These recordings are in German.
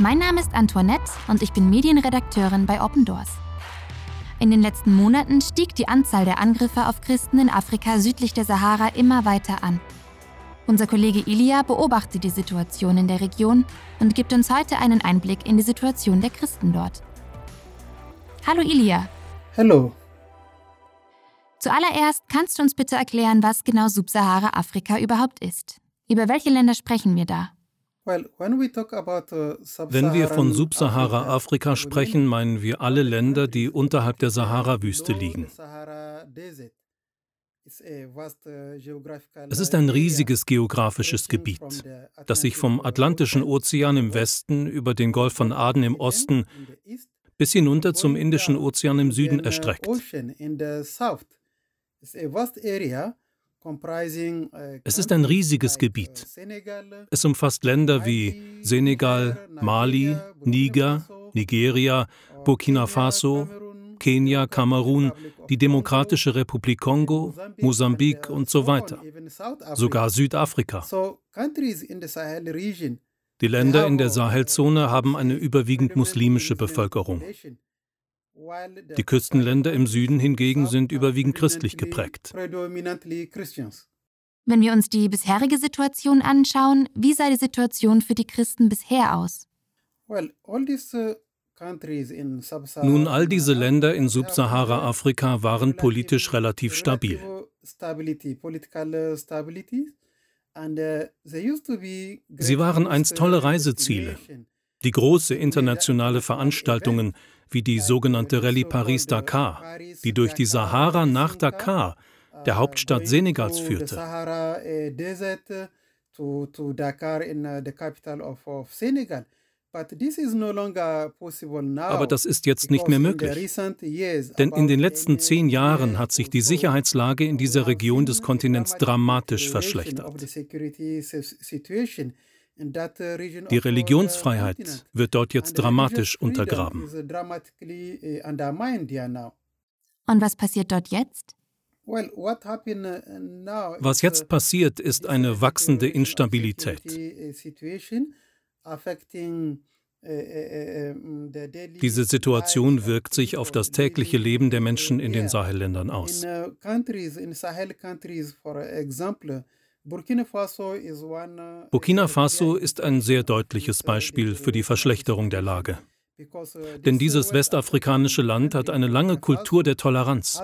Mein Name ist Antoinette und ich bin Medienredakteurin bei Open Doors. In den letzten Monaten stieg die Anzahl der Angriffe auf Christen in Afrika südlich der Sahara immer weiter an. Unser Kollege Ilia beobachtet die Situation in der Region und gibt uns heute einen Einblick in die Situation der Christen dort. Hallo Ilia. Hallo. Zuallererst kannst du uns bitte erklären, was genau Subsahara-Afrika überhaupt ist. Über welche Länder sprechen wir da? Uh, Wenn wir von Subsahara-Afrika sprechen, meinen wir alle Länder, die unterhalb der Sahara-Wüste liegen. Es ist ein riesiges geografisches Gebiet, das sich vom Atlantischen Ozean im Westen über den Golf von Aden im Osten bis hinunter zum Indischen Ozean im Süden erstreckt. Es ist ein riesiges Gebiet. Es umfasst Länder wie Senegal, Mali, Niger, Nigeria, Burkina Faso, Kenia, Kamerun, die Demokratische Republik Kongo, Mosambik und so weiter. Sogar Südafrika. Die Länder in der Sahelzone haben eine überwiegend muslimische Bevölkerung. Die Küstenländer im Süden hingegen sind überwiegend christlich geprägt. Wenn wir uns die bisherige Situation anschauen, wie sah die Situation für die Christen bisher aus? Nun, all diese Länder in Subsahara-Afrika waren politisch relativ stabil. Sie waren einst tolle Reiseziele, die große internationale Veranstaltungen wie die sogenannte Rallye Paris-Dakar, die durch die Sahara nach Dakar, der Hauptstadt Senegals, führte. Aber das ist jetzt nicht mehr möglich. Denn in den letzten zehn Jahren hat sich die Sicherheitslage in dieser Region des Kontinents dramatisch verschlechtert. Die Religionsfreiheit wird dort jetzt dramatisch untergraben. Und was passiert dort jetzt? Was jetzt passiert, ist eine wachsende Instabilität. Diese Situation wirkt sich auf das tägliche Leben der Menschen in den Sahelländern aus. Burkina Faso ist ein sehr deutliches Beispiel für die Verschlechterung der Lage. Denn dieses westafrikanische Land hat eine lange Kultur der Toleranz.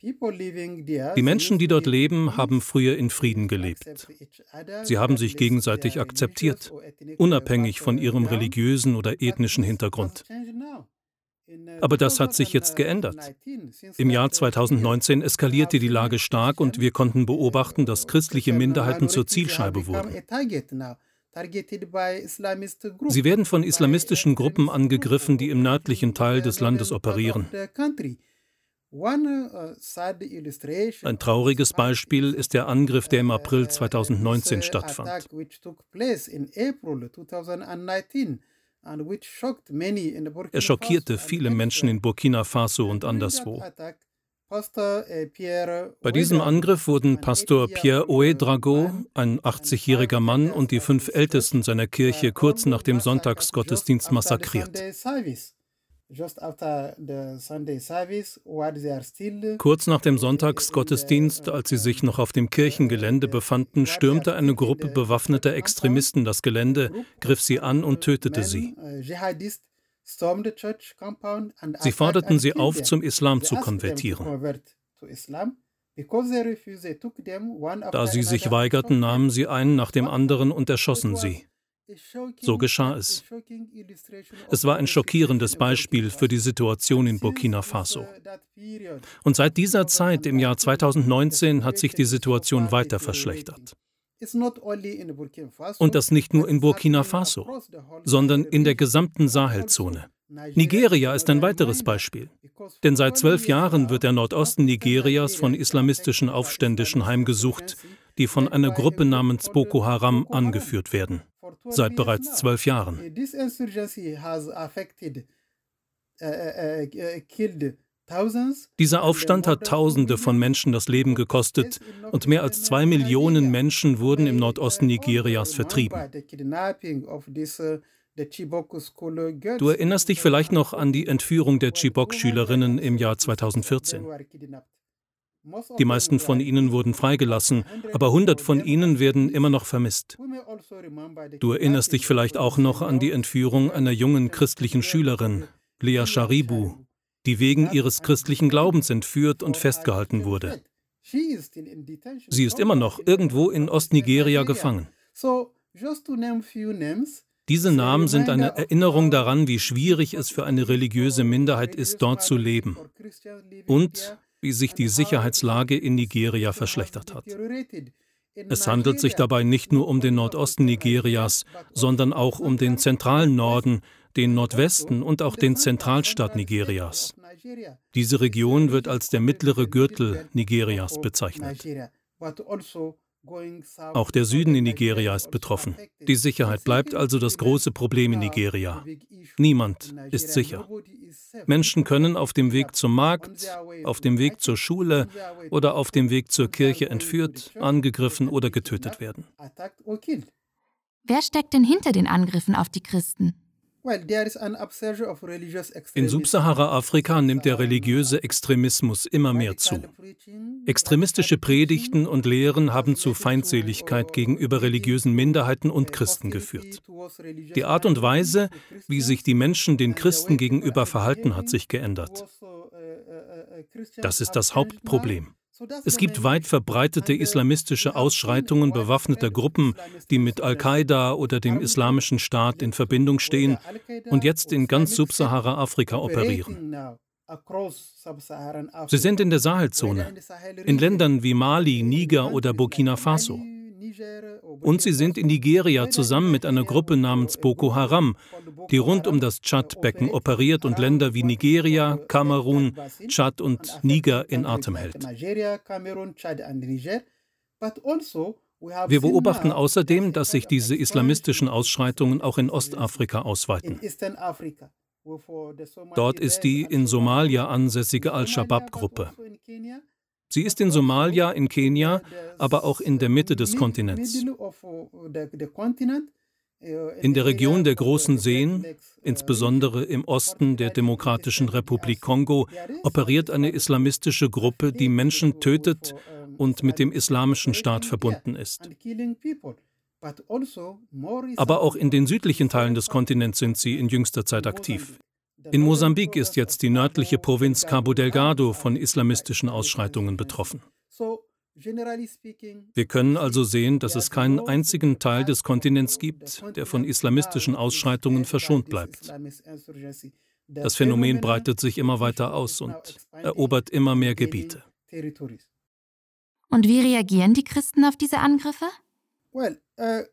Die Menschen, die dort leben, haben früher in Frieden gelebt. Sie haben sich gegenseitig akzeptiert, unabhängig von ihrem religiösen oder ethnischen Hintergrund. Aber das hat sich jetzt geändert. Im Jahr 2019 eskalierte die Lage stark und wir konnten beobachten, dass christliche Minderheiten zur Zielscheibe wurden. Sie werden von islamistischen Gruppen angegriffen, die im nördlichen Teil des Landes operieren. Ein trauriges Beispiel ist der Angriff, der im April 2019 stattfand. Er schockierte viele Menschen in Burkina Faso und anderswo. Bei diesem Angriff wurden Pastor Pierre Ouedrago, ein 80-jähriger Mann, und die fünf Ältesten seiner Kirche kurz nach dem Sonntagsgottesdienst massakriert. Kurz nach dem Sonntagsgottesdienst, als sie sich noch auf dem Kirchengelände befanden, stürmte eine Gruppe bewaffneter Extremisten das Gelände, griff sie an und tötete sie. Sie forderten sie auf, zum Islam zu konvertieren. Da sie sich weigerten, nahmen sie einen nach dem anderen und erschossen sie. So geschah es. Es war ein schockierendes Beispiel für die Situation in Burkina Faso. Und seit dieser Zeit, im Jahr 2019, hat sich die Situation weiter verschlechtert. Und das nicht nur in Burkina Faso, sondern in der gesamten Sahelzone. Nigeria ist ein weiteres Beispiel. Denn seit zwölf Jahren wird der Nordosten Nigerias von islamistischen Aufständischen heimgesucht, die von einer Gruppe namens Boko Haram angeführt werden seit bereits zwölf Jahren. Dieser Aufstand hat Tausende von Menschen das Leben gekostet und mehr als zwei Millionen Menschen wurden im Nordosten Nigerias vertrieben. Du erinnerst dich vielleicht noch an die Entführung der Chibok-Schülerinnen im Jahr 2014. Die meisten von ihnen wurden freigelassen, aber 100 von ihnen werden immer noch vermisst. Du erinnerst dich vielleicht auch noch an die Entführung einer jungen christlichen Schülerin, Lea Sharibu, die wegen ihres christlichen Glaubens entführt und festgehalten wurde. Sie ist immer noch irgendwo in Ostnigeria gefangen. Diese Namen sind eine Erinnerung daran, wie schwierig es für eine religiöse Minderheit ist, dort zu leben und wie sich die Sicherheitslage in Nigeria verschlechtert hat. Es handelt sich dabei nicht nur um den Nordosten Nigerias, sondern auch um den zentralen Norden, den Nordwesten und auch den Zentralstaat Nigerias. Diese Region wird als der mittlere Gürtel Nigerias bezeichnet. Auch der Süden in Nigeria ist betroffen. Die Sicherheit bleibt also das große Problem in Nigeria. Niemand ist sicher. Menschen können auf dem Weg zum Markt, auf dem Weg zur Schule oder auf dem Weg zur Kirche entführt, angegriffen oder getötet werden. Wer steckt denn hinter den Angriffen auf die Christen? In Subsahara-Afrika nimmt der religiöse Extremismus immer mehr zu. Extremistische Predigten und Lehren haben zu Feindseligkeit gegenüber religiösen Minderheiten und Christen geführt. Die Art und Weise, wie sich die Menschen den Christen gegenüber verhalten, hat sich geändert. Das ist das Hauptproblem. Es gibt weit verbreitete islamistische Ausschreitungen bewaffneter Gruppen, die mit Al-Qaida oder dem Islamischen Staat in Verbindung stehen und jetzt in ganz Subsahara-Afrika operieren. Sie sind in der Sahelzone, in Ländern wie Mali, Niger oder Burkina Faso. Und sie sind in Nigeria zusammen mit einer Gruppe namens Boko Haram, die rund um das Tschad-Becken operiert und Länder wie Nigeria, Kamerun, Tschad und Niger in Atem hält. Wir beobachten außerdem, dass sich diese islamistischen Ausschreitungen auch in Ostafrika ausweiten. Dort ist die in Somalia ansässige Al-Shabaab-Gruppe. Sie ist in Somalia, in Kenia, aber auch in der Mitte des Kontinents. In der Region der großen Seen, insbesondere im Osten der Demokratischen Republik Kongo, operiert eine islamistische Gruppe, die Menschen tötet und mit dem Islamischen Staat verbunden ist. Aber auch in den südlichen Teilen des Kontinents sind sie in jüngster Zeit aktiv. In Mosambik ist jetzt die nördliche Provinz Cabo Delgado von islamistischen Ausschreitungen betroffen. Wir können also sehen, dass es keinen einzigen Teil des Kontinents gibt, der von islamistischen Ausschreitungen verschont bleibt. Das Phänomen breitet sich immer weiter aus und erobert immer mehr Gebiete. Und wie reagieren die Christen auf diese Angriffe? Well, uh,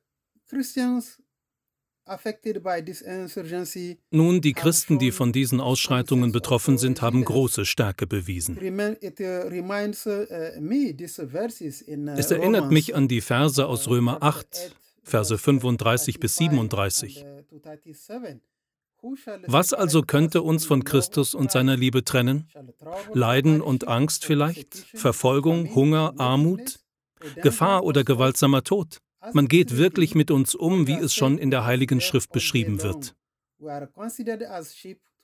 Christians nun, die Christen, die von diesen Ausschreitungen betroffen sind, haben große Stärke bewiesen. Es erinnert mich an die Verse aus Römer 8, Verse 35 bis 37. Was also könnte uns von Christus und seiner Liebe trennen? Leiden und Angst vielleicht? Verfolgung, Hunger, Armut? Gefahr oder gewaltsamer Tod? Man geht wirklich mit uns um, wie es schon in der Heiligen Schrift beschrieben wird.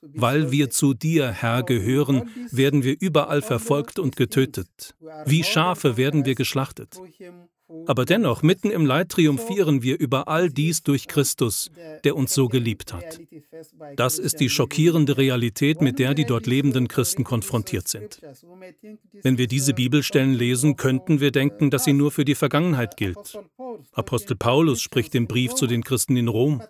Weil wir zu dir, Herr, gehören, werden wir überall verfolgt und getötet. Wie Schafe werden wir geschlachtet. Aber dennoch, mitten im Leid triumphieren wir über all dies durch Christus, der uns so geliebt hat. Das ist die schockierende Realität, mit der die dort lebenden Christen konfrontiert sind. Wenn wir diese Bibelstellen lesen, könnten wir denken, dass sie nur für die Vergangenheit gilt. Apostel Paulus spricht im Brief zu den Christen in Rom.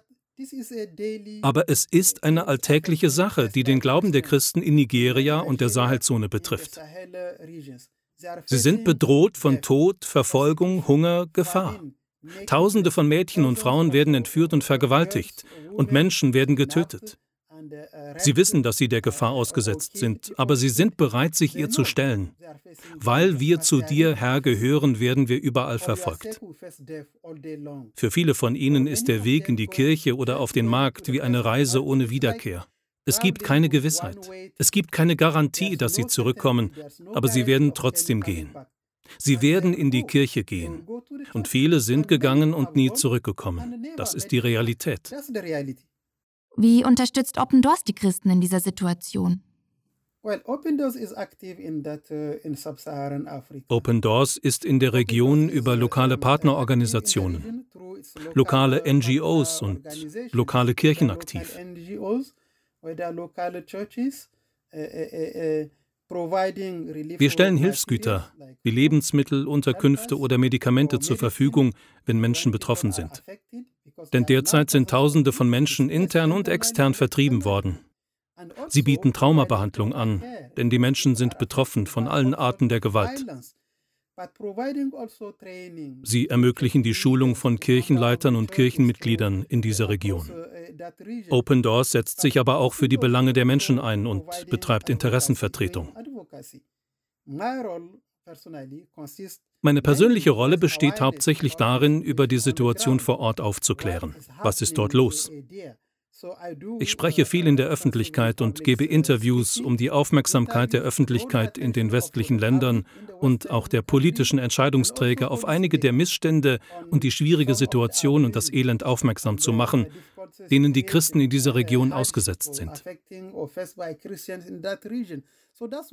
Aber es ist eine alltägliche Sache, die den Glauben der Christen in Nigeria und der Sahelzone betrifft. Sie sind bedroht von Tod, Verfolgung, Hunger, Gefahr. Tausende von Mädchen und Frauen werden entführt und vergewaltigt, und Menschen werden getötet. Sie wissen, dass sie der Gefahr ausgesetzt sind, aber sie sind bereit, sich ihr zu stellen. Weil wir zu dir, Herr, gehören, werden wir überall verfolgt. Für viele von ihnen ist der Weg in die Kirche oder auf den Markt wie eine Reise ohne Wiederkehr. Es gibt keine Gewissheit. Es gibt keine Garantie, dass sie zurückkommen, aber sie werden trotzdem gehen. Sie werden in die Kirche gehen. Und viele sind gegangen und nie zurückgekommen. Das ist die Realität. Wie unterstützt Open Doors die Christen in dieser Situation? Uh, Open Doors ist in der Region über lokale Partnerorganisationen, lokale NGOs und lokale Kirchen aktiv. Wir stellen Hilfsgüter wie Lebensmittel, Unterkünfte oder Medikamente zur Verfügung, wenn Menschen betroffen sind. Denn derzeit sind Tausende von Menschen intern und extern vertrieben worden. Sie bieten Traumabehandlung an, denn die Menschen sind betroffen von allen Arten der Gewalt. Sie ermöglichen die Schulung von Kirchenleitern und Kirchenmitgliedern in dieser Region. Open Doors setzt sich aber auch für die Belange der Menschen ein und betreibt Interessenvertretung. Meine persönliche Rolle besteht hauptsächlich darin, über die Situation vor Ort aufzuklären. Was ist dort los? Ich spreche viel in der Öffentlichkeit und gebe Interviews, um die Aufmerksamkeit der Öffentlichkeit in den westlichen Ländern und auch der politischen Entscheidungsträger auf einige der Missstände und die schwierige Situation und das Elend aufmerksam zu machen, denen die Christen in dieser Region ausgesetzt sind.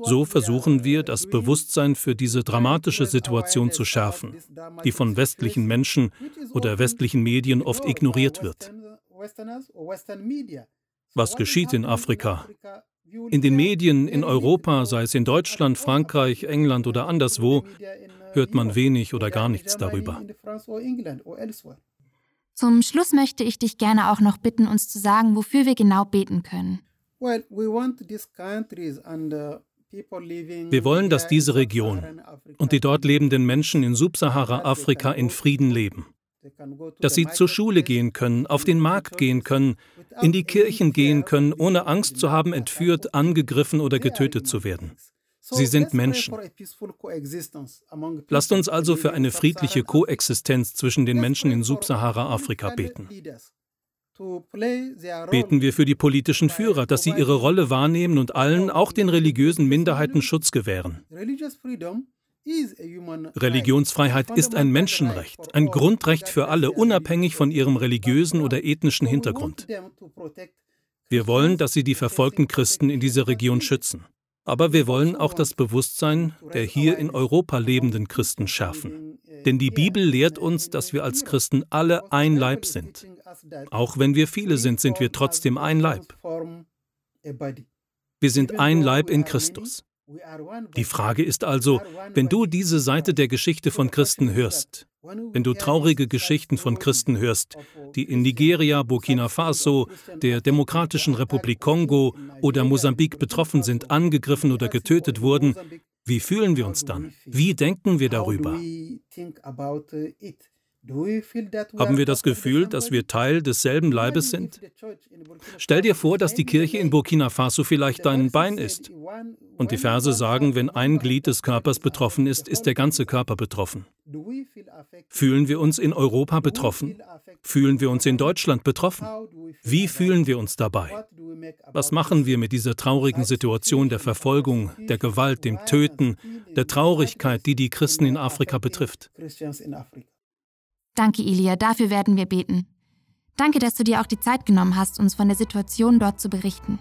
So versuchen wir, das Bewusstsein für diese dramatische Situation zu schärfen, die von westlichen Menschen oder westlichen Medien oft ignoriert wird. Was geschieht in Afrika? In den Medien in Europa, sei es in Deutschland, Frankreich, England oder anderswo, hört man wenig oder gar nichts darüber. Zum Schluss möchte ich dich gerne auch noch bitten, uns zu sagen, wofür wir genau beten können. Wir wollen, dass diese Region und die dort lebenden Menschen in Subsahara-Afrika in Frieden leben dass sie zur Schule gehen können, auf den Markt gehen können, in die Kirchen gehen können, ohne Angst zu haben, entführt, angegriffen oder getötet zu werden. Sie sind Menschen. Lasst uns also für eine friedliche Koexistenz zwischen den Menschen in Subsahara-Afrika beten. Beten wir für die politischen Führer, dass sie ihre Rolle wahrnehmen und allen, auch den religiösen Minderheiten, Schutz gewähren. Religionsfreiheit ist ein Menschenrecht, ein Grundrecht für alle, unabhängig von ihrem religiösen oder ethnischen Hintergrund. Wir wollen, dass sie die verfolgten Christen in dieser Region schützen. Aber wir wollen auch das Bewusstsein der hier in Europa lebenden Christen schärfen. Denn die Bibel lehrt uns, dass wir als Christen alle ein Leib sind. Auch wenn wir viele sind, sind wir trotzdem ein Leib. Wir sind ein Leib in Christus. Die Frage ist also, wenn du diese Seite der Geschichte von Christen hörst, wenn du traurige Geschichten von Christen hörst, die in Nigeria, Burkina Faso, der Demokratischen Republik Kongo oder Mosambik betroffen sind, angegriffen oder getötet wurden, wie fühlen wir uns dann? Wie denken wir darüber? Haben wir das Gefühl, dass wir Teil desselben Leibes sind? Stell dir vor, dass die Kirche in Burkina Faso vielleicht dein Bein ist. Und die Verse sagen, wenn ein Glied des Körpers betroffen ist, ist der ganze Körper betroffen. Fühlen wir uns in Europa betroffen? Fühlen wir uns in Deutschland betroffen? Wie fühlen wir uns dabei? Was machen wir mit dieser traurigen Situation der Verfolgung, der Gewalt, dem Töten, der Traurigkeit, die die Christen in Afrika betrifft? Danke, Ilia, dafür werden wir beten. Danke, dass du dir auch die Zeit genommen hast, uns von der Situation dort zu berichten.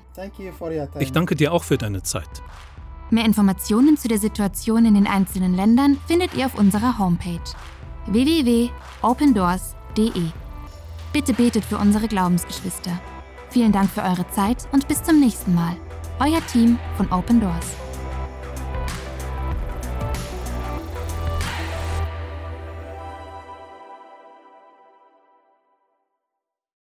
Ich danke dir auch für deine Zeit. Mehr Informationen zu der Situation in den einzelnen Ländern findet ihr auf unserer Homepage www.opendoors.de. Bitte betet für unsere Glaubensgeschwister. Vielen Dank für eure Zeit und bis zum nächsten Mal. Euer Team von Open Doors.